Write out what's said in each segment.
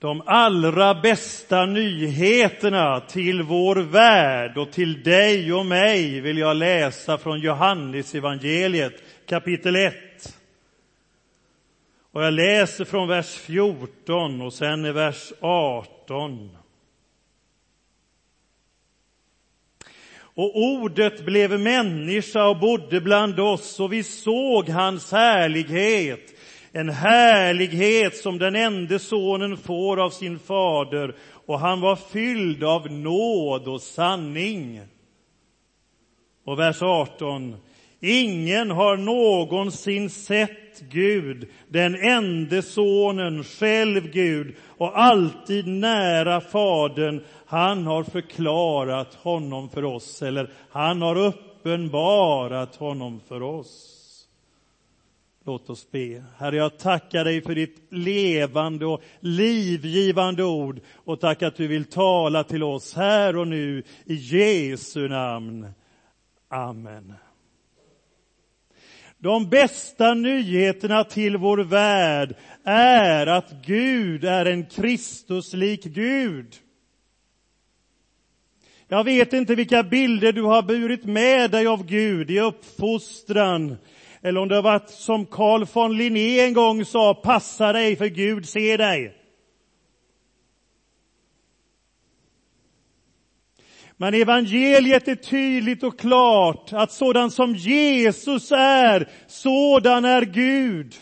De allra bästa nyheterna till vår värld och till dig och mig vill jag läsa från Johannes evangeliet kapitel 1. Och jag läser från vers 14 och sen i vers 18. Och ordet blev människa och bodde bland oss och vi såg hans härlighet en härlighet som den enda sonen får av sin fader och han var fylld av nåd och sanning. Och vers 18. Ingen har någonsin sett Gud, den enda sonen, själv Gud och alltid nära Fadern. Han har förklarat honom för oss, eller han har uppenbarat honom för oss. Låt oss be. Herre, jag tackar dig för ditt levande och livgivande ord och tack att du vill tala till oss här och nu i Jesu namn. Amen. De bästa nyheterna till vår värld är att Gud är en Kristuslik Gud. Jag vet inte vilka bilder du har burit med dig av Gud i uppfostran, eller om det har varit som Carl von Linné en gång sa, passa dig för Gud ser dig. Men evangeliet är tydligt och klart att sådan som Jesus är, sådan är Gud.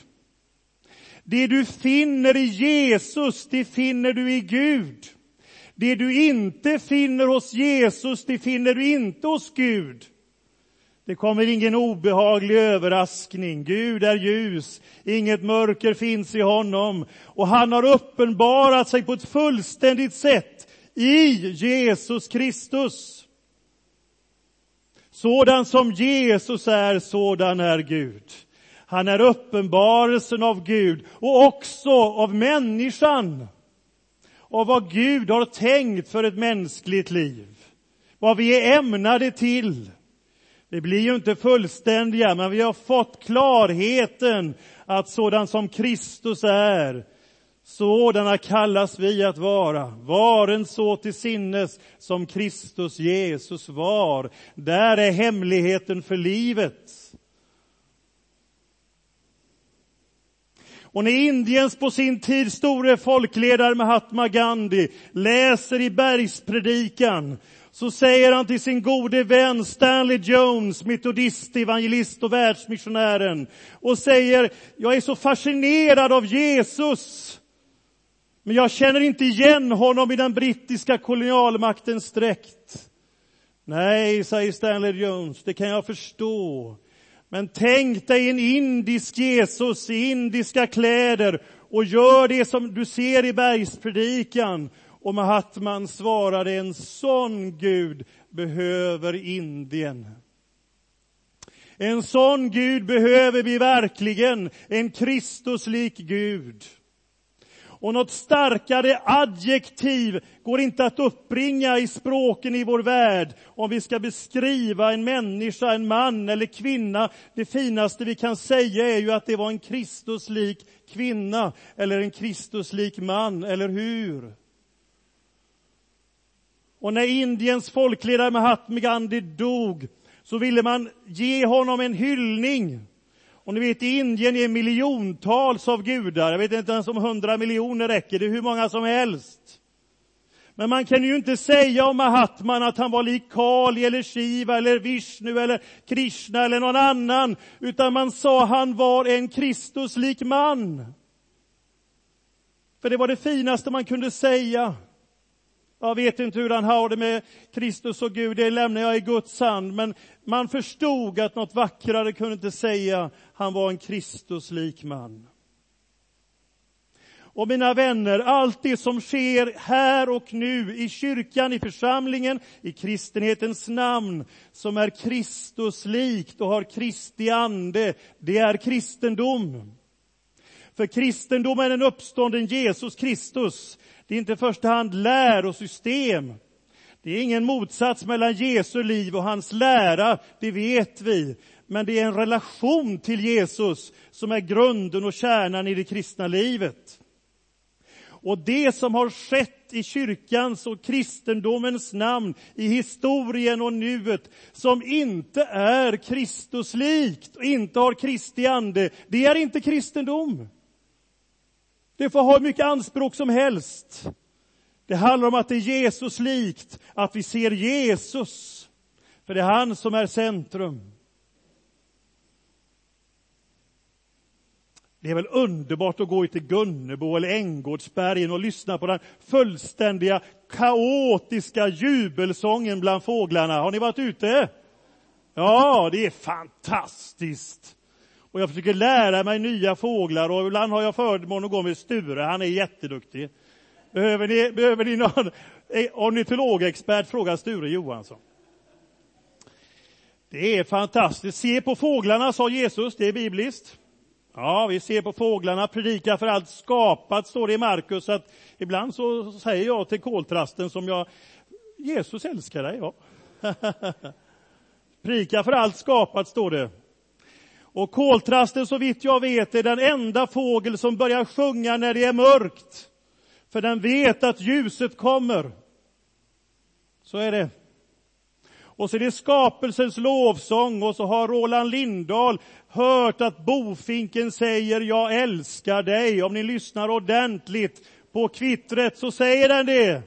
Det du finner i Jesus, det finner du i Gud. Det du inte finner hos Jesus, det finner du inte hos Gud. Det kommer ingen obehaglig överraskning. Gud är ljus, inget mörker finns i honom. Och han har uppenbarat sig på ett fullständigt sätt i Jesus Kristus. Sådan som Jesus är, sådan är Gud. Han är uppenbarelsen av Gud och också av människan. Av vad Gud har tänkt för ett mänskligt liv. Vad vi är ämnade till. Vi blir ju inte fullständiga, men vi har fått klarheten att sådan som Kristus är, sådana kallas vi att vara. Varen så till sinnes som Kristus Jesus var. Där är hemligheten för livet. Och när Indiens på sin tid store folkledare Mahatma Gandhi läser i bergspredikan så säger han till sin gode vän Stanley Jones, metodist, evangelist och världsmissionären och säger, jag är så fascinerad av Jesus. Men jag känner inte igen honom i den brittiska kolonialmaktens dräkt. Nej, säger Stanley Jones, det kan jag förstå. Men tänk dig en indisk Jesus i indiska kläder och gör det som du ser i bergspredikan och Mahatman svarade, en sån Gud behöver Indien. En sån Gud behöver vi verkligen, en Kristuslik Gud. Och något starkare adjektiv går inte att uppbringa i språken i vår värld om vi ska beskriva en människa, en man eller kvinna. Det finaste vi kan säga är ju att det var en Kristuslik kvinna eller en Kristuslik man, eller hur? Och när Indiens folkledare Mahatma Gandhi dog så ville man ge honom en hyllning. Och ni vet, i Indien är miljontals av gudar. Jag vet inte ens om hundra miljoner räcker, det är hur många som helst. Men man kan ju inte säga om Mahatman att han var lik Kali eller Shiva eller Vishnu eller Krishna eller någon annan, utan man sa han var en Kristuslik man. För det var det finaste man kunde säga. Jag vet inte hur han har det med Kristus och Gud, det lämnar jag i Guds hand. Men man förstod att något vackrare kunde inte säga, han var en Kristuslik man. Och mina vänner, allt det som sker här och nu i kyrkan, i församlingen, i kristenhetens namn, som är Kristuslikt och har Kristi ande, det är kristendom. För kristendom är en uppstånden Jesus Kristus. Det är inte i första hand lärosystem. Det är ingen motsats mellan Jesu liv och hans lära, det vet vi. Men det är en relation till Jesus som är grunden och kärnan i det kristna livet. Och det som har skett i kyrkans och kristendomens namn, i historien och nuet, som inte är Kristuslikt och inte har Kristi ande, det är inte kristendom. Det får ha hur mycket anspråk som helst. Det handlar om att det är Jesus likt, att vi ser Jesus. För det är han som är centrum. Det är väl underbart att gå ut till Gunnebo eller Änggårdsbergen och lyssna på den fullständiga kaotiska jubelsången bland fåglarna. Har ni varit ute? Ja, det är fantastiskt. Och jag försöker lära mig nya fåglar och ibland har jag förmånen att gå med Sture, han är jätteduktig. Behöver ni, behöver ni någon eh, ornitologexpert, fråga Sture Johansson. Det är fantastiskt. Se på fåglarna, sa Jesus, det är bibliskt. Ja, vi ser på fåglarna, predika för allt skapat, står det i Markus. Att ibland så säger jag till koltrasten som jag, Jesus älskar dig. Ja. predika för allt skapat, står det. Och koltrasten, så vitt jag vet, är den enda fågel som börjar sjunga när det är mörkt. För den vet att ljuset kommer. Så är det. Och så är det skapelsens lovsång och så har Roland Lindahl hört att bofinken säger jag älskar dig. Om ni lyssnar ordentligt på kvittret så säger den det.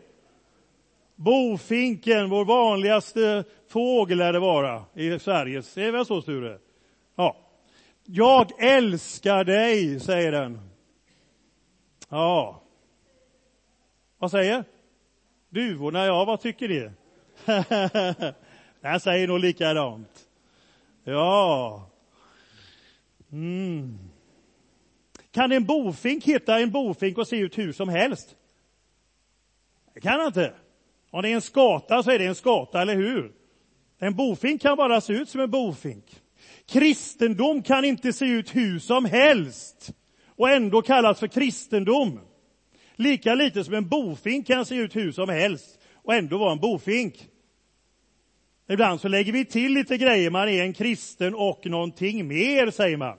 Bofinken, vår vanligaste fågel lär det vara i Sverige. Det är väl så Sture? Ja. Jag älskar dig, säger den. Ja. Vad säger? Duvorna, ja, vad tycker ni? Den säger nog likadant. Ja. Mm. Kan en bofink hitta en bofink och se ut hur som helst? Det kan han inte. Om det är en skata så är det en skata, eller hur? En bofink kan bara se ut som en bofink. Kristendom kan inte se ut hur som helst och ändå kallas för kristendom. Lika lite som en bofink kan se ut hur som helst och ändå vara en bofink. Ibland så lägger vi till lite grejer. Man är en kristen och någonting mer, säger man.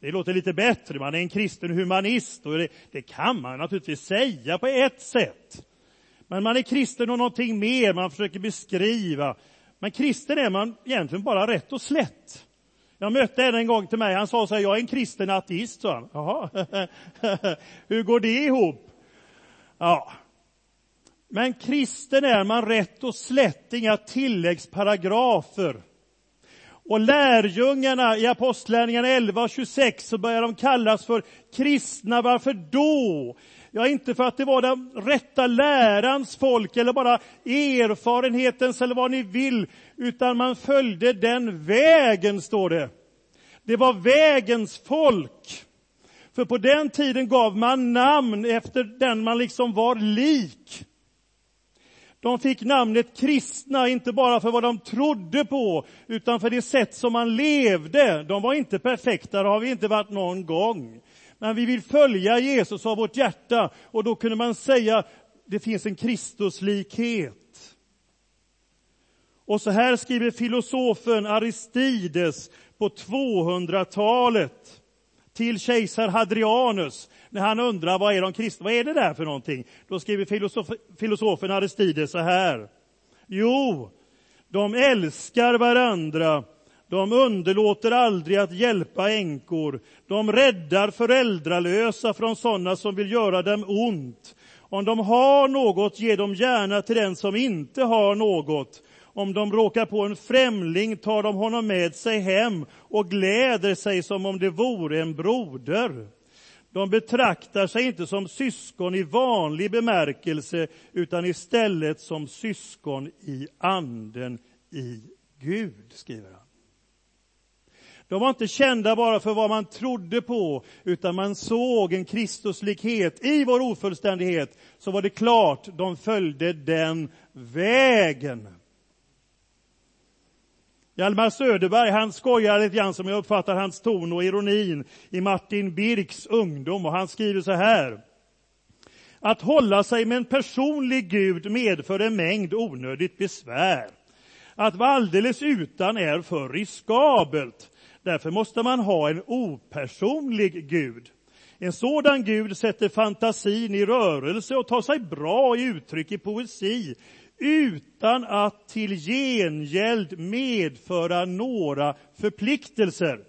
Det låter lite bättre. Man är en kristen humanist. Och det, det kan man naturligtvis säga på ett sätt. Men man är kristen och någonting mer. Man försöker beskriva. Men kristen är man egentligen bara rätt och slätt. Jag mötte en en gång till mig. Han sa så här, jag är en kristen ateist, sa han. Jaha, hur går det ihop? Ja, men kristen är man rätt och slätt, inga tilläggsparagrafer. Och lärjungarna i Apostlärningarna 11 och 26 så börjar de kallas för kristna. Varför då? Ja, inte för att det var den rätta lärans folk eller bara erfarenhetens eller vad ni vill, utan man följde den vägen, står det. Det var vägens folk. För på den tiden gav man namn efter den man liksom var lik. De fick namnet kristna, inte bara för vad de trodde på, utan för det sätt som man levde. De var inte perfekta, det har vi inte varit någon gång. Men vi vill följa Jesus av vårt hjärta och då kunde man säga, det finns en Kristuslikhet. Och så här skriver filosofen Aristides på 200-talet till kejsar Hadrianus när han undrar vad är de kristna, vad är det där för någonting? Då skriver filosof, filosofen Aristides så här. Jo, de älskar varandra, de underlåter aldrig att hjälpa änkor, de räddar föräldralösa från sådana som vill göra dem ont. Om de har något, ger de gärna till den som inte har något. Om de råkar på en främling tar de honom med sig hem och gläder sig som om det vore en broder. De betraktar sig inte som syskon i vanlig bemärkelse, utan istället som syskon i anden i Gud, skriver han. De var inte kända bara för vad man trodde på, utan man såg en Kristuslikhet. I vår ofullständighet så var det klart, de följde den vägen. Hjalmar Söderberg, han skojar lite grann som jag uppfattar hans ton och ironin i Martin Birks ungdom och han skriver så här. Att hålla sig med en personlig Gud medför en mängd onödigt besvär. Att vara alldeles utan är för riskabelt. Därför måste man ha en opersonlig Gud. En sådan Gud sätter fantasin i rörelse och tar sig bra i uttryck i poesi utan att till gengäld medföra några förpliktelser.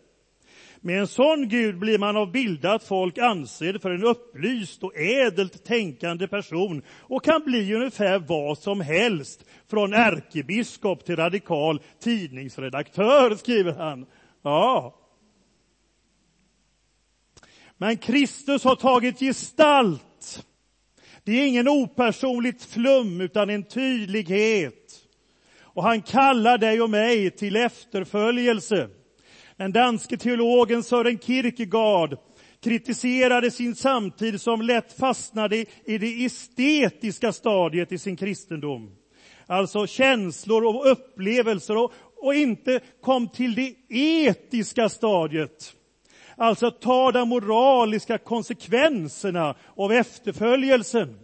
Med en sån Gud blir man av bildat folk ansedd för en upplyst och ädelt tänkande person och kan bli ungefär vad som helst, från ärkebiskop till radikal tidningsredaktör, skriver han. Ja. Men Kristus har tagit gestalt. Det är ingen opersonligt flum, utan en tydlighet. Och han kallar dig och mig till efterföljelse. Den danske teologen Søren Kierkegaard kritiserade sin samtid som lätt fastnade i det estetiska stadiet i sin kristendom. Alltså känslor och upplevelser och, och inte kom till det etiska stadiet. Alltså ta de moraliska konsekvenserna av efterföljelsen.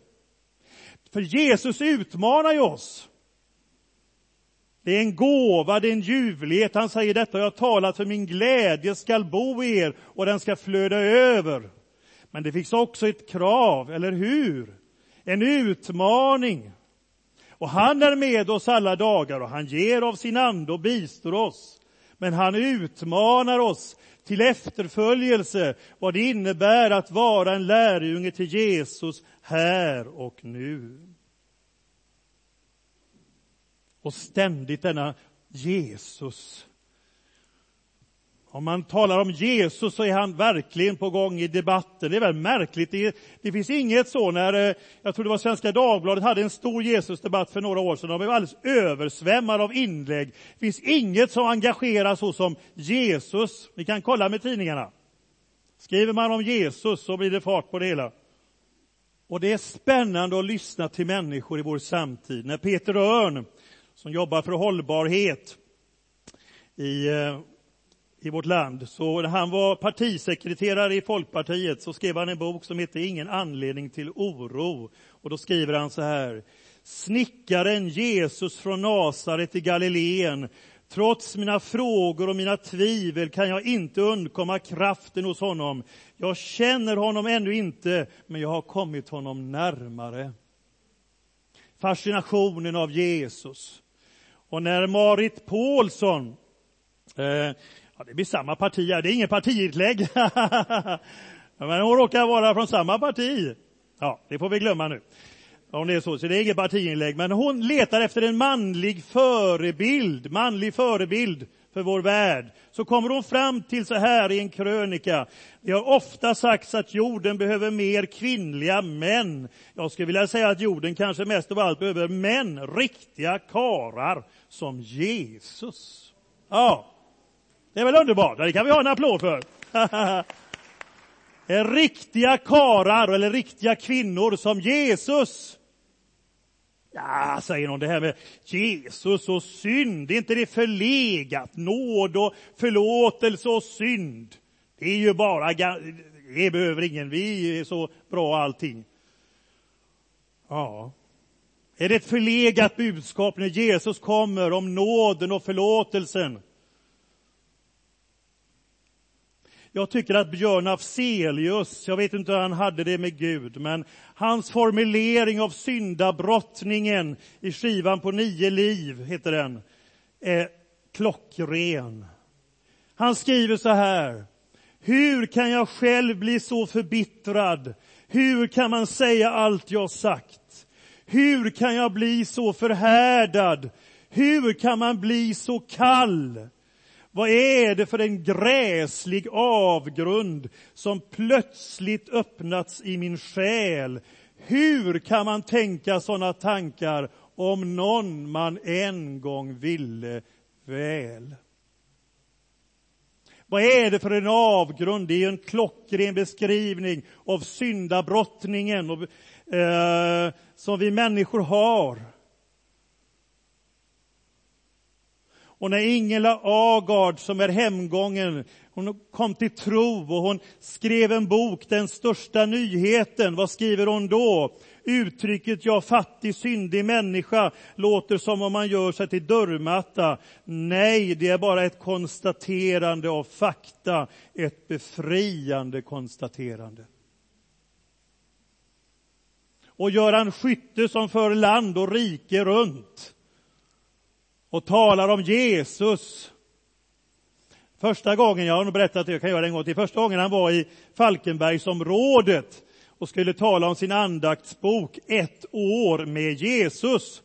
För Jesus utmanar ju oss. Det är en gåva, det är en ljuvlighet. Han säger detta, jag har talat för min glädje skall bo i er och den ska flöda över. Men det finns också ett krav, eller hur? En utmaning. Och han är med oss alla dagar och han ger av sin ande och bistår oss. Men han utmanar oss till efterföljelse, vad det innebär att vara en lärjunge till Jesus här och nu. Och ständigt denna Jesus. Om man talar om Jesus så är han verkligen på gång i debatten. Det är väl märkligt. Det, det finns inget så när, eh, jag tror det var Svenska Dagbladet hade en stor Jesusdebatt för några år sedan. De blev alldeles översvämmade av inlägg. Det finns inget som engagerar så som Jesus. Ni kan kolla med tidningarna. Skriver man om Jesus så blir det fart på det hela. Och det är spännande att lyssna till människor i vår samtid. När Peter Örn som jobbar för hållbarhet i, eh, i vårt land. Så när han var partisekreterare i Folkpartiet så skrev han en bok som heter Ingen anledning till oro. Och då skriver han så här. Snickaren Jesus från Nasaret i Galileen Trots mina frågor och mina tvivel kan jag inte undkomma kraften hos honom. Jag känner honom ännu inte, men jag har kommit honom närmare. Fascinationen av Jesus. Och när Marit Paulsson, eh, ja, det blir samma parti här, det är inget partiutlägg, men hon råkar vara från samma parti. Ja, det får vi glömma nu. Om det är så, så det är inget partiinlägg. Men hon letar efter en manlig förebild, manlig förebild för vår värld. Så kommer hon fram till så här i en krönika. Det har ofta sagts att jorden behöver mer kvinnliga män. Jag skulle vilja säga att jorden kanske mest av allt behöver män, riktiga karar som Jesus. Ja, det är väl underbart? Det kan vi ha en applåd för. Eh, riktiga karar eller riktiga kvinnor som Jesus. Ja, säger någon, det här med Jesus och synd, är inte det förlegat? Nåd och förlåtelse och synd. Det är ju bara, det behöver ingen, vi är så bra allting. Ja, är det ett förlegat budskap när Jesus kommer om nåden och förlåtelsen? Jag tycker att Björn Afzelius, jag vet inte hur han hade det med Gud, men hans formulering av syndabrottningen i skivan på nio liv, heter den, är klockren. Han skriver så här. Hur kan jag själv bli så förbittrad? Hur kan man säga allt jag sagt? Hur kan jag bli så förhärdad? Hur kan man bli så kall? Vad är det för en gräslig avgrund som plötsligt öppnats i min själ? Hur kan man tänka sådana tankar om någon man en gång ville väl? Vad är det för en avgrund? Det är en klockren beskrivning av syndabrottningen och, eh, som vi människor har. Och när Ingela Agard, som är hemgången, hon kom till tro och hon skrev en bok, Den största nyheten. Vad skriver hon då? Uttrycket jag fattig, syndig människa låter som om man gör sig till dörrmatta. Nej, det är bara ett konstaterande av fakta, ett befriande konstaterande. och Göran Skytte som för land och rike runt och talar om Jesus. Första gången, jag har nog berättat det, jag kan göra det en gång till, första gången han var i Falkenbergsområdet och skulle tala om sin andaktsbok Ett år med Jesus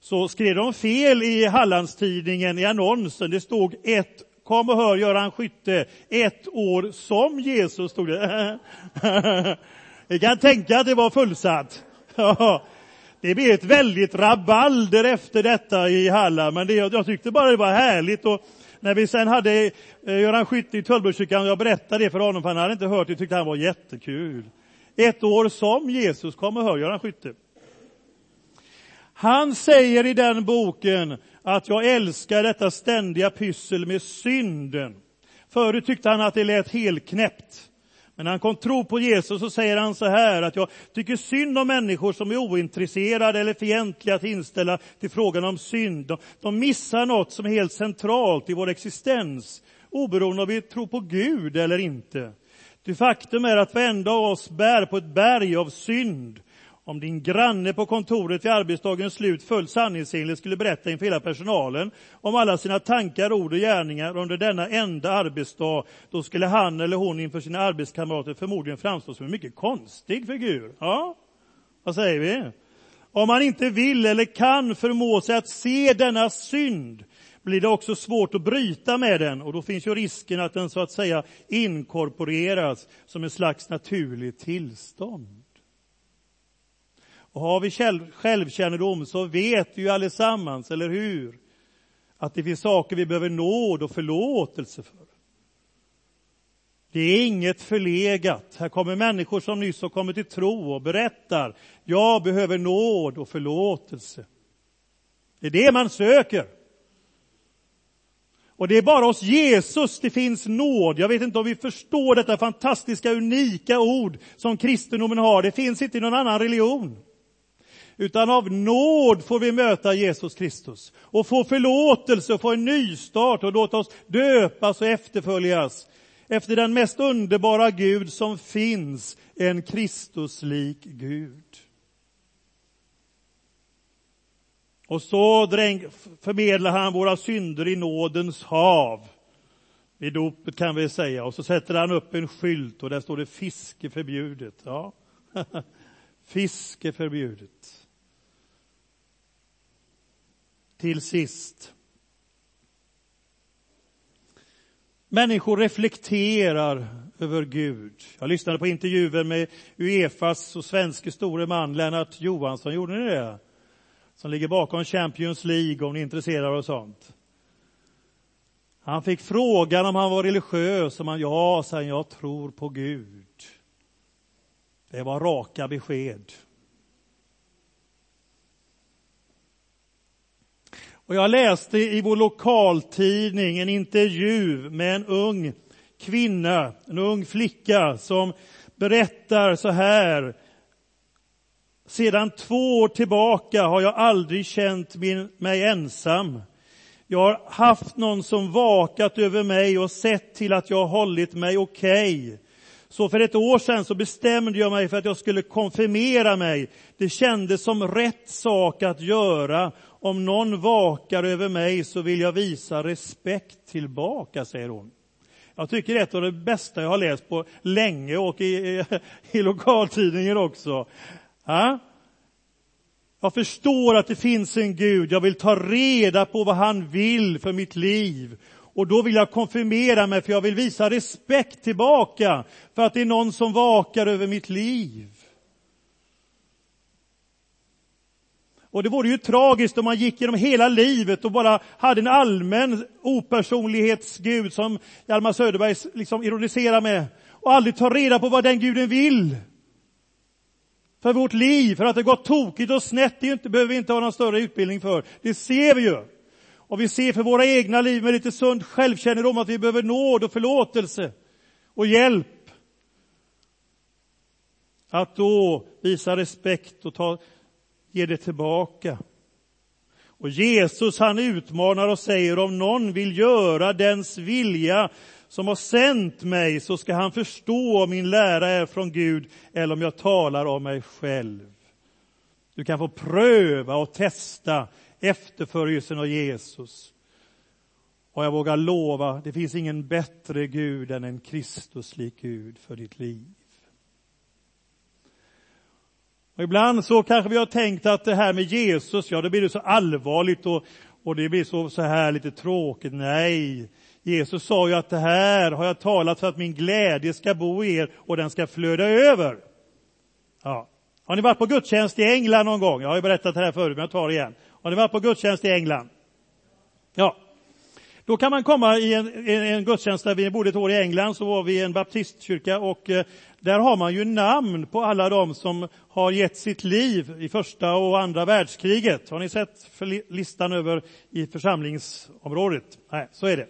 så skrev de fel i Hallandstidningen i annonsen. Det stod ett, kom och hör Göran Skytte, ett år som Jesus, stod det. Ni kan tänka att det var fullsatt. Det blev ett väldigt rabalder efter detta i Halland, men det, jag tyckte bara det var härligt. Och när vi sen hade eh, Göran Skytte i Tullbrokyrkan, jag berättade det för honom, för han hade inte hört det, tyckte han var jättekul. Ett år som Jesus, kom och hör Göran Skytte. Han säger i den boken att jag älskar detta ständiga pyssel med synden. Förut tyckte han att det lät helt knäppt. Men när han kom tro på Jesus så säger han så här att jag tycker synd om människor som är ointresserade eller fientliga att inställa till frågan om synd. De, de missar något som är helt centralt i vår existens, oberoende om vi tror på Gud eller inte. Det faktum är att varenda av oss bär på ett berg av synd om din granne på kontoret vid arbetsdagens slut fullt sanningsenligt skulle berätta inför hela personalen om alla sina tankar, ord och gärningar under denna enda arbetsdag, då skulle han eller hon inför sina arbetskamrater förmodligen framstå som en mycket konstig figur. Ja, vad säger vi? Om man inte vill eller kan förmå sig att se denna synd blir det också svårt att bryta med den och då finns ju risken att den så att säga inkorporeras som ett slags naturligt tillstånd. Och har vi självkännedom så vet vi ju allesammans, eller hur? Att det finns saker vi behöver nåd och förlåtelse för. Det är inget förlegat. Här kommer människor som nyss har kommit till tro och berättar, jag behöver nåd och förlåtelse. Det är det man söker. Och det är bara hos Jesus det finns nåd. Jag vet inte om vi förstår detta fantastiska, unika ord som kristendomen har. Det finns inte i någon annan religion utan av nåd får vi möta Jesus Kristus och få förlåtelse och få en nystart och låta oss döpas och efterföljas efter den mest underbara Gud som finns, en Kristuslik Gud. Och så dräng, förmedlar han våra synder i nådens hav. Vid dopet kan vi säga. Och så sätter han upp en skylt och där står det fiske förbjudet. Ja. fiske förbjudet till sist. Människor reflekterar över Gud. Jag lyssnade på intervjuer med Uefas och svenske store man Lennart Johansson, gjorde ni det? Som ligger bakom Champions League om ni är intresserade av sånt. Han fick frågan om han var religiös och man, ja, sa jag tror på Gud. Det var raka besked. Och jag läste i vår lokaltidning en intervju med en ung kvinna, en ung flicka som berättar så här. Sedan två år tillbaka har jag aldrig känt mig ensam. Jag har haft någon som vakat över mig och sett till att jag har hållit mig okej. Okay. Så för ett år sedan så bestämde jag mig för att jag skulle konfirmera mig. Det kändes som rätt sak att göra om någon vakar över mig så vill jag visa respekt tillbaka, säger hon. Jag tycker det är ett av det bästa jag har läst på länge och i, i, i lokaltidningen också. Ja? Jag förstår att det finns en Gud. Jag vill ta reda på vad han vill för mitt liv. Och då vill jag konfirmera mig för jag vill visa respekt tillbaka för att det är någon som vakar över mitt liv. Och det vore ju tragiskt om man gick genom hela livet och bara hade en allmän opersonlighetsgud som Hjalmar Söderberg liksom ironiserar med och aldrig tar reda på vad den guden vill. För vårt liv, för att det gått tokigt och snett, det inte, behöver vi inte ha någon större utbildning för. Det ser vi ju. Och vi ser för våra egna liv med lite sund självkännedom att vi behöver nåd och förlåtelse och hjälp. Att då visa respekt och ta ge det tillbaka. Och Jesus han utmanar och säger om någon vill göra dens vilja som har sänt mig så ska han förstå om min lära är från Gud eller om jag talar om mig själv. Du kan få pröva och testa efterföljelsen av Jesus. Och jag vågar lova, det finns ingen bättre Gud än en Kristuslik Gud för ditt liv. Och ibland så kanske vi har tänkt att det här med Jesus, ja det blir så allvarligt och, och det blir så, så här lite tråkigt. Nej, Jesus sa ju att det här har jag talat för att min glädje ska bo i er och den ska flöda över. Ja. Har ni varit på gudstjänst i England någon gång? Jag har ju berättat det här förut, men jag tar det igen. Har ni varit på gudstjänst i England? Ja. Då kan man komma i en, en, en gudstjänst där vi bodde ett år i England, så var vi i en baptistkyrka och eh, där har man ju namn på alla de som har gett sitt liv i första och andra världskriget. Har ni sett listan över i församlingsområdet? Nej, så är det.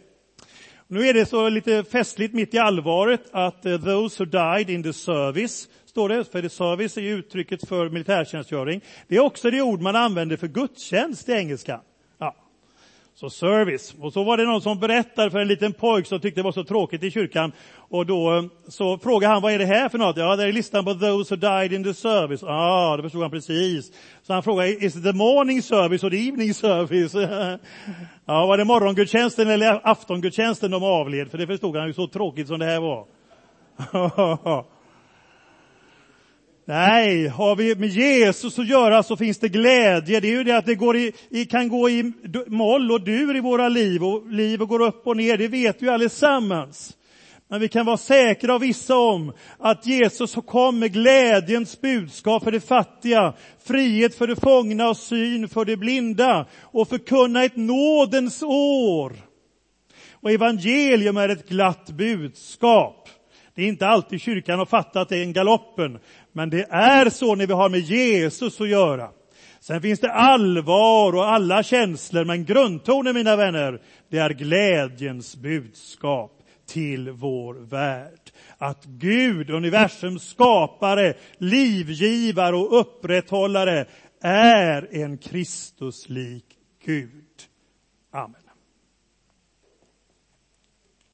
Nu är det så lite festligt mitt i allvaret att eh, those who died in the service, står det, för the service är ju uttrycket för militärtjänstgöring. Det är också det ord man använder för gudstjänst i engelska. Så service. Och så var det någon som berättade för en liten pojk som tyckte det var så tråkigt i kyrkan. Och då eh, så frågade han, vad är det här för något? Ja, det är listan på those who died in the service. Ja, ah, det förstod han precis. Så han frågade, is it the morning service or the evening service? ja, var det morgongudstjänsten eller aftongudstjänsten de avled? För det förstod han ju så tråkigt som det här var. Nej, har vi med Jesus att göra så finns det glädje. Det är ju det att det går i, i, kan gå i moll och dur i våra liv och livet går upp och ner, det vet vi allesammans. Men vi kan vara säkra och vissa om att Jesus kom med glädjens budskap för de fattiga, frihet för de fångna och syn för de blinda och förkunna ett nådens år. Och evangelium är ett glatt budskap. Det är inte alltid kyrkan har fattat den galoppen, men det är så när vi har med Jesus att göra. Sen finns det allvar och alla känslor, men grundtonen mina vänner, det är glädjens budskap till vår värld. Att Gud, universums skapare, livgivare och upprätthållare, är en Kristuslik Gud. Amen.